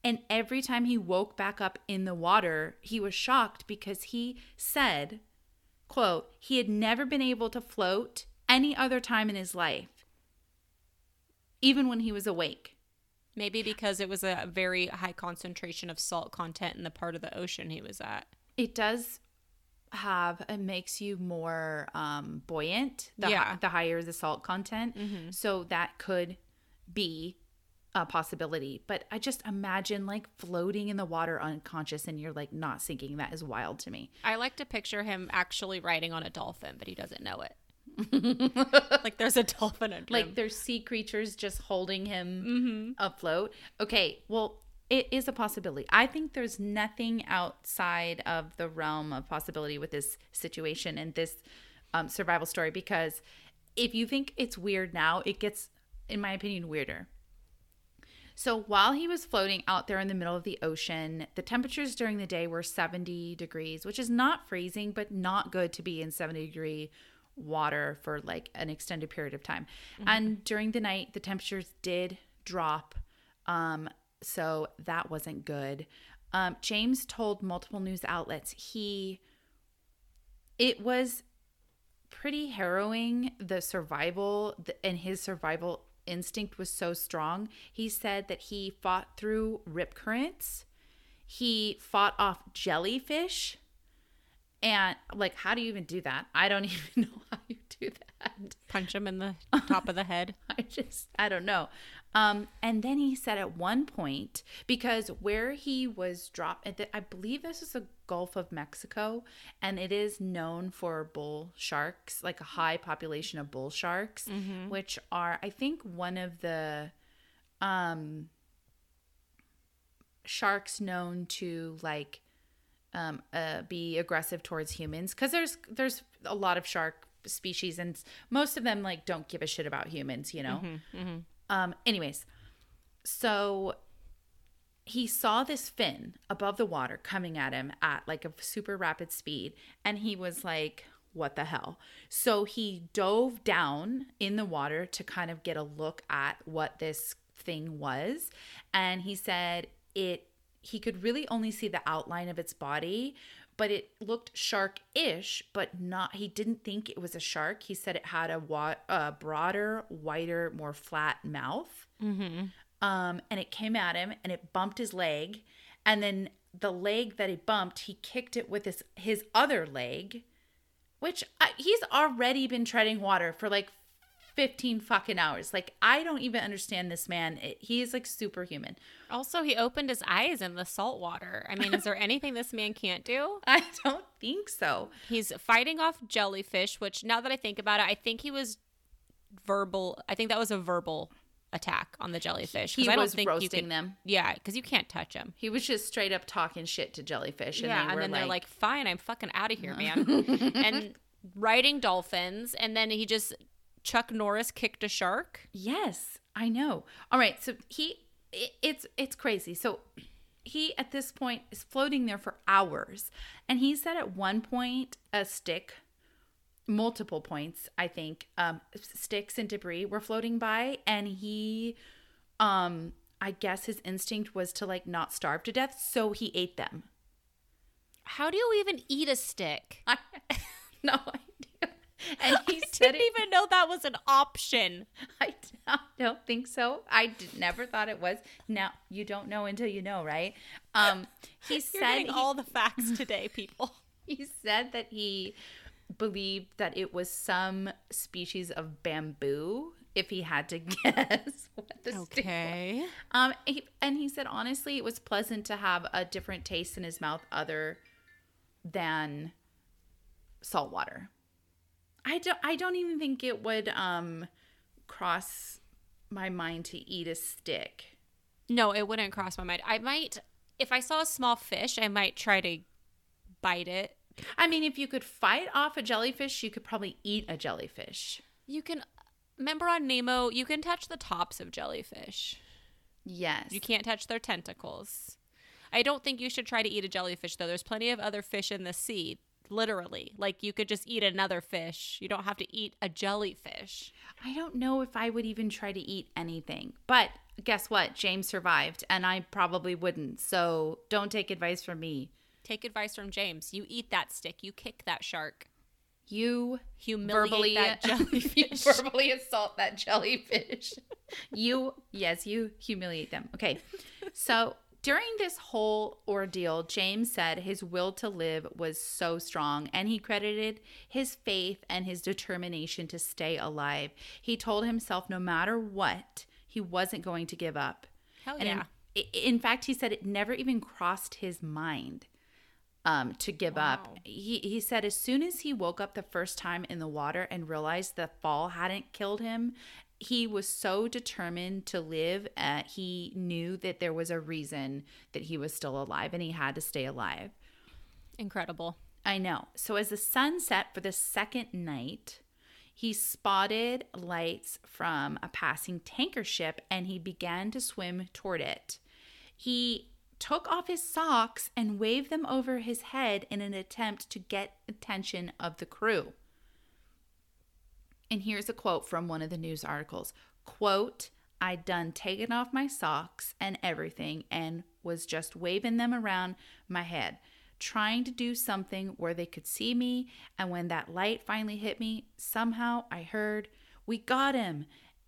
and every time he woke back up in the water he was shocked because he said quote he had never been able to float any other time in his life even when he was awake Maybe because it was a very high concentration of salt content in the part of the ocean he was at. it does have it makes you more um buoyant the, Yeah. the higher the salt content. So that could be a possibility. But i just imagine like floating in the water unconscious and you're like not sinking. That is wild to me. I like to picture him actually riding on a dolphin, but he doesn't know it. [LAUGHS] like there's a dolphin under like him. there's sea creatures just holding him afloat. Okay well it is a possibility i think there's nothing outside of the realm of possibility with this situation and this um, survival story because if you think it's weird now it gets in my opinion weirder so while he was floating out there in the middle of the ocean, the temperatures during the day were 70 degrees, which is not freezing, but not good to be in 70 degree water for like an extended period of time. And during the night, the temperatures did drop. Um, so that wasn't good. Um, James told multiple news outlets he it was pretty harrowing the survival the, and his survival instinct was so strong he said that he fought through rip currents he fought off jellyfish and like how do you even do that i don't [LAUGHS] even know how you do that Punch him in the top of the head. [LAUGHS] I just, I don't know. Um, and then he said at one point, because where he was dropped, I believe this is the Gulf of Mexico, and it is known for bull sharks, like a high population of bull sharks, which are, I think, one of the um, sharks known to like um, uh, be aggressive towards humans. Because there's there's a lot of shark species and most of them like don't give a shit about humans you know um anyways so he saw this fin above the water coming at him at like a super rapid speed and he was like what the hell? So he dove down in the water to kind of get a look at what this thing was and he said it he could really only see the outline of its body but it looked shark-ish but not he didn't think it was a shark. He said it had a, wa- a broader wider more flat mouth. Um, and it came at him and it bumped his leg. And then the leg that he bumped he kicked it with his his other leg which I, he's already been treading water for like 15 fucking hours. Like, I don't even understand this man. It- he is like superhuman. Also, he opened his eyes in the salt water. I mean, is there [LAUGHS] anything this man can't do? I don't think so. He's fighting off jellyfish, which now that I think about it, I think he was verbal. I think that was a verbal attack on the jellyfish. He I don't was think you roasting could, them. Yeah, because you can't touch them. He was just straight up talking shit to jellyfish. And yeah, and then like, they're like, "Fine, I'm fucking out of here, man." [LAUGHS] and riding dolphins, and then he just Chuck Norris kicked a shark. Yes, I know. All right, so he it, it's it's crazy. So he at this point is floating there for hours. And he said at one point a stick multiple points, I think, um sticks and debris were floating by and he um I guess his instinct was to like not starve to death, so he ate them. How do you even eat a stick? [LAUGHS] I no [LAUGHS] idea. [LAUGHS] And he didn't it, even know that was an option. [LAUGHS] I don't think so. I did, never thought it was. Now you don't know until you know, right? Um, [LAUGHS] he said he, all the facts today, people. he said that he believed that it was some species of bamboo. If he had to guess what the was. Um, he, and he said honestly, it was pleasant to have a different taste in his mouth other than salt water. I don't. I don't even think it would um cross my mind to eat a stick. No, it wouldn't cross my mind. I might, if I saw a small fish, I might try to bite it. I mean, if you could fight off a jellyfish, you could probably eat a jellyfish. You can, remember on Nemo, you can touch the tops of jellyfish. Yes. You can't touch their tentacles. I don't think you should try to eat a jellyfish, though. There's plenty of other fish in the sea, literally. Like you could just eat another fish. You don't have to eat a jellyfish. I don't know if I would even try to eat anything. But guess what? James survived, and I probably wouldn't. So don't take advice from me. Take advice from James. You eat that stick. You kick that shark. You Humiliate verbally that [LAUGHS] jellyfish. you verbally assault that jellyfish. [LAUGHS] you yes, you humiliate them. Okay. So during this whole ordeal, James said his will to live was so strong and he credited his faith and his determination to stay alive. He told himself no matter what, he wasn't going to give up. Hell And in- yeah. i- in, fact, he said it never even crossed his mind um, to give up. He, he said as soon as he woke up the first time in the water and realized the fall hadn't killed him, he was so determined to live. Uh, he knew that there was a reason that he was still alive and he had to stay alive. Incredible. I know. So as the sun set for the second night, he spotted lights from a passing tanker ship and he began to swim toward it. He took off his socks and waved them over his head in an attempt to get attention of the crew. And here's a quote from one of the news articles. Quote, I done taken off my socks and everything and was just waving them around my head, trying to do something where they could see me. And when that light finally hit me, somehow I heard, We got him.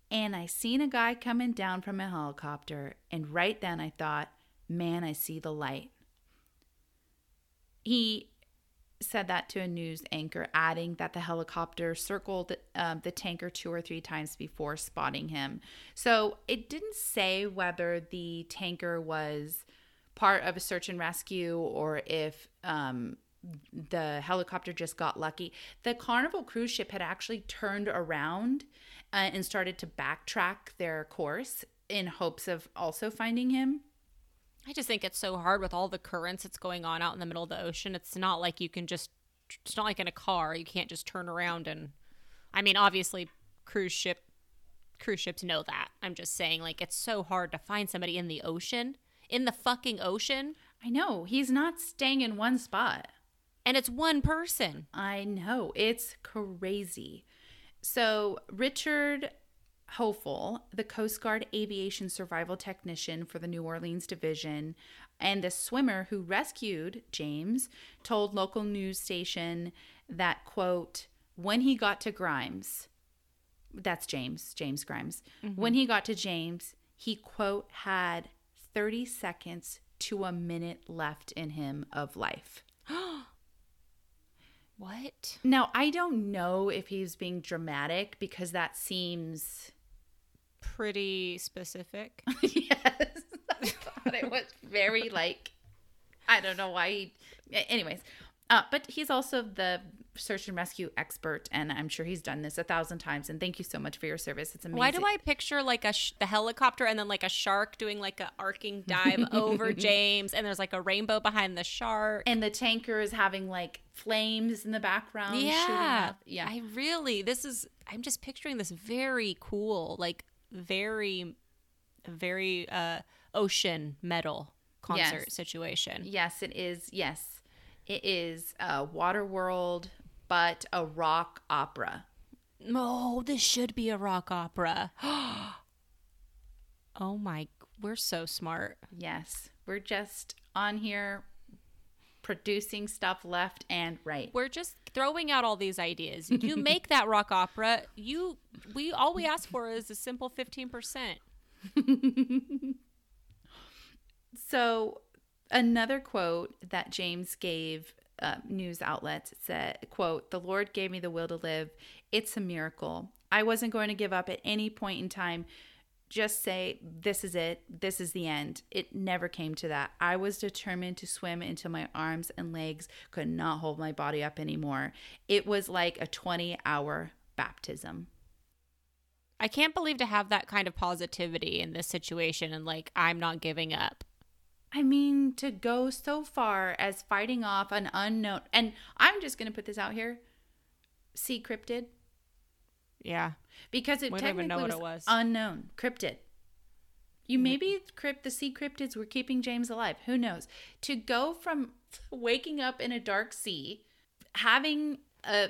And I seen a guy coming down from a helicopter. And right then I thought, Man, I see the light. He said that to a news anchor, adding that the helicopter circled um, the tanker two or three times before spotting him. So it didn't say whether the tanker was part of a search and rescue or if um, the helicopter just got lucky. The Carnival cruise ship had actually turned around uh, and started to backtrack their course in hopes of also finding him. I just think it's so hard with all the currents that's going on out in the middle of the ocean. It's not like you can just, it's not like in a car. You can't just turn around and, I mean, obviously, cruise ship, cruise ships know that. I'm just saying, like, it's so hard to find somebody in the ocean, in the fucking ocean, I know, he's not staying in one spot. and it's one person. I know. It's crazy. So, Richard Hofel, the Coast Guard aviation survival technician for the New Orleans division, and the swimmer who rescued James, told local news station that, quote, when he got to Grimes, that's James, James Grimes, mm-hmm. when he got to James, he, quote, had 30 seconds to a minute left in him of life. [GASPS] What? Now, I don't know if he's being dramatic because that seems. Pretty specific. [LAUGHS] yes. I thought it was very like. I don't know why he. Anyways. Uh, but he's also the search and rescue expert, and I'm sure he's done this a thousand times. And thank you so much for your service. It's amazing. Why do I picture like a sh- the helicopter and then like a shark doing like a arcing dive [LAUGHS] over James, and there's like a rainbow behind the shark? And the tanker is having like flames in the background. shooting yeah, up. Yeah. I really this is. I'm just picturing this very cool, like very, very uh ocean metal concert Yes. situation. Yes, it is. Yes, it is a water world, but a rock opera. Oh, this should be a rock opera. [GASPS] oh my, we're so smart. Yes, we're just on here producing stuff left and right. We're just throwing out all these ideas. [LAUGHS] You make that rock opera. You we all we ask for is a simple 15%. [LAUGHS] So, another quote that James gave uh, news outlets said, "quote The Lord gave me the will to live. It's a miracle. I wasn't going to give up at any point in time. Just say this is it. This is the end. It never came to that. I was determined to swim until my arms and legs could not hold my body up anymore. It was like a 20-hour baptism." I can't believe to have that kind of positivity in this situation and like I'm not giving up. I mean, to go so far as fighting off an unknown, and I'm just going to put this out here Sea cryptid, Yeah. because it We technically know what was, it was. unknown cryptid. You maybe mm. crypt the sea cryptids were keeping James alive. Who knows? To go from [LAUGHS] waking up in a dark sea, having a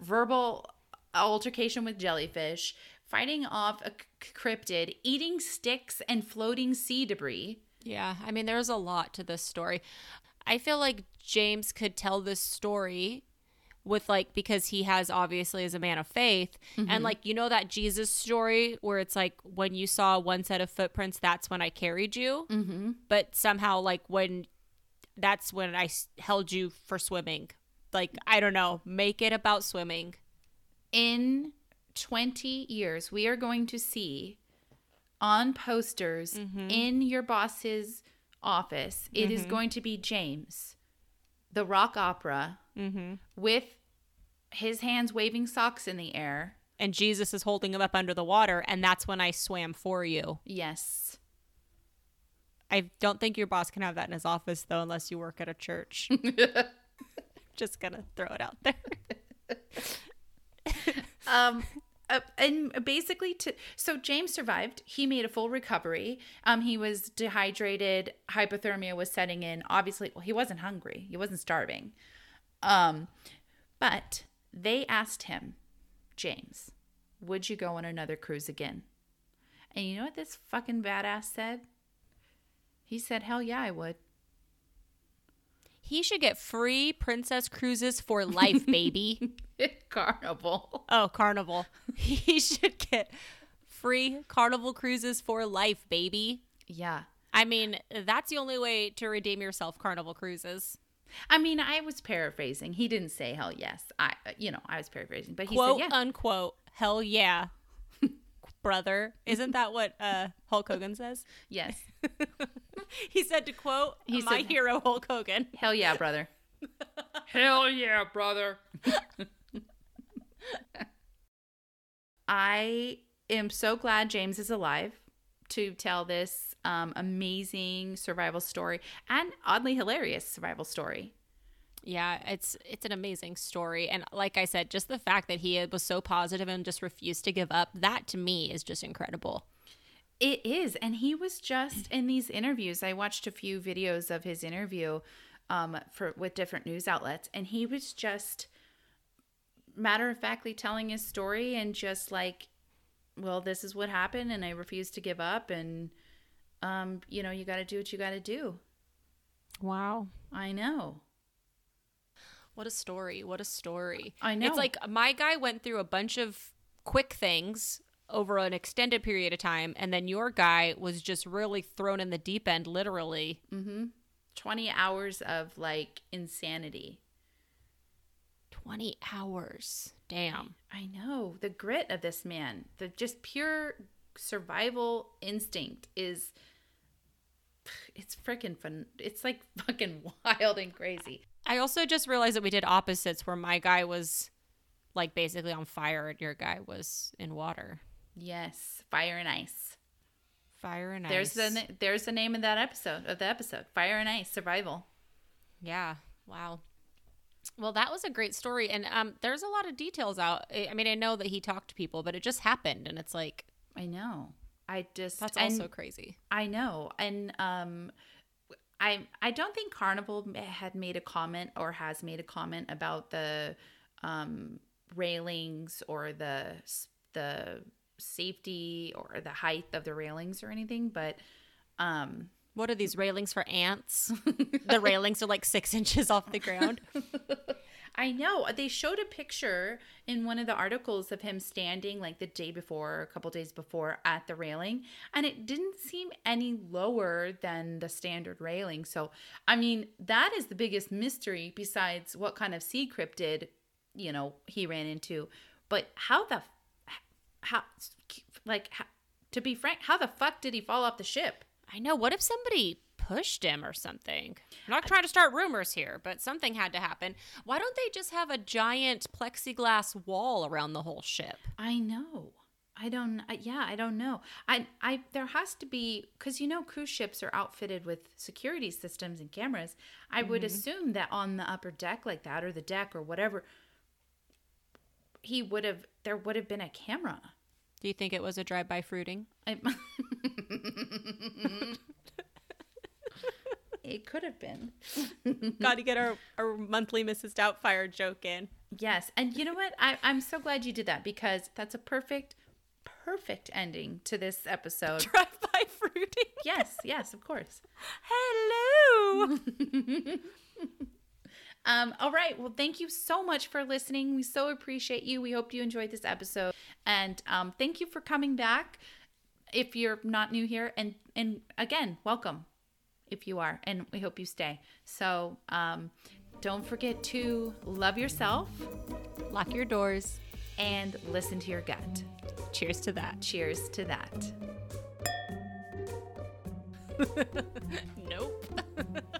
verbal altercation with jellyfish, fighting off a cryptid, eating sticks and floating sea debris. Yeah, I mean, there's a lot to this story. I feel like James could tell this story with like because he has obviously is a man of faith. And mm-hmm. like you know that Jesus story where it's like when you saw one set of footprints that's when I carried you? Mm-hmm. but somehow like when that's when i held you for swimming. Like I don't know. Make it about swimming. In 20 years, we are going to see on posters mm-hmm. in your boss's office, it is mm-hmm. going to be James, the rock opera, with his hands waving socks in the air. and Jesus is holding him up under the water and that's when I swam for you Yes. I don't think your boss can have that in his office though, unless you work at a church. [LAUGHS] Just gonna throw it out there. [LAUGHS] um uh, and basically to so james survived he made a full recovery um he was dehydrated hypothermia was setting in obviously well he wasn't hungry he wasn't starving um but they asked him james would you go on another cruise again and you know what this fucking badass said he said hell yeah i would He should get free princess cruises for life, [LAUGHS] baby. carnival oh, carnival. [LAUGHS] He should get free carnival cruises for life, baby. yeah I mean, that's the only way to redeem yourself, carnival cruises. I mean, I was paraphrasing. He didn't say hell yes. I, you know, I was paraphrasing, but he Quote said yeah. unquote, hell yeah. Brother. Isn't that what uh, Hulk Hogan says? yes, [LAUGHS] He said to quote He my said- hero Hulk Hogan. hell yeah, brother. [LAUGHS] hell yeah, brother. [LAUGHS] I am so glad James is alive to tell this um, amazing survival story and oddly hilarious survival story. Yeah, it's it's an amazing story, and like I said, just the fact that he was so positive and just refused to give up, that to me is just incredible. It is. And he was just in these interviews. I watched a few videos of his interview um, for with different news outlets, and he was just matter of factly telling his story and just like, well, this is what happened, and I refuse to give up, and um, you know, you got to do what you got to do. Wow, I know. what a story! What a story! I know. It's like my guy went through a bunch of quick things over an extended period of time, and then your guy was just really thrown in the deep end, literally. twenty hours of like insanity. 20 hours. Damn. I know the grit of this man, the just pure survival instinct is [SIGHS] it's freaking fun. It's like [LAUGHS] fucking wild and crazy. I also just realized that we did opposites where my guy was like basically on fire and your guy was in water. Yes, fire and ice. Fire and There's ice. the there's the name of that episode of the episode. Fire and ice survival. Yeah. Wow. Well, that was a great story, and um, there's a lot of details out. I mean, I know that he talked to people, but it just happened, and it's like I know. I just that's also crazy. I know, and um, I I don't think Carnival had made a comment or has made a comment about the um railings or the the safety or the height of the railings or anything, but um What are these railings for ants? [LAUGHS] the railings are like six inches off the ground. [LAUGHS] I know they showed a picture in one of the articles of him standing like the day before, a couple days before at the railing, and it didn't seem any lower than the standard railing. So, I mean, that is the biggest mystery besides what kind of sea cryptid, you know, he ran into. But how the, how, like, how, to be frank, how the fuck did he fall off the ship? I know. What if somebody pushed him or something? I'm not trying to start rumors here, but something had to happen. Why don't they just have a giant plexiglass wall around the whole ship? I know. I don't. Yeah, I don't know. I. I. There has to be because you know cruise ships are outfitted with security systems and cameras. I would mm-hmm. assume that on the upper deck like that, or the deck, or whatever, he would have. There would have been a camera. Do you think it was a drive-by fruiting? I, [LAUGHS] [LAUGHS] [LAUGHS] it could have been. [LAUGHS] Got to get our, our monthly Mrs. Doubtfire joke in. Yes, and you know what? I, I'm so glad you did that because that's a perfect, perfect ending to this episode. [LAUGHS] Drive-by fruiting. yes, yes, of course. Hello. Um, all right. Well, thank you so much for listening. We so appreciate you. We hope you enjoyed this episode. And um, thank you for coming back if you're not new here. And, and again, welcome if you are. And we hope you stay. So um, don't forget to love yourself Lock your doors. and listen to your gut. Cheers to that. Cheers to that. [LAUGHS] Nope. [LAUGHS]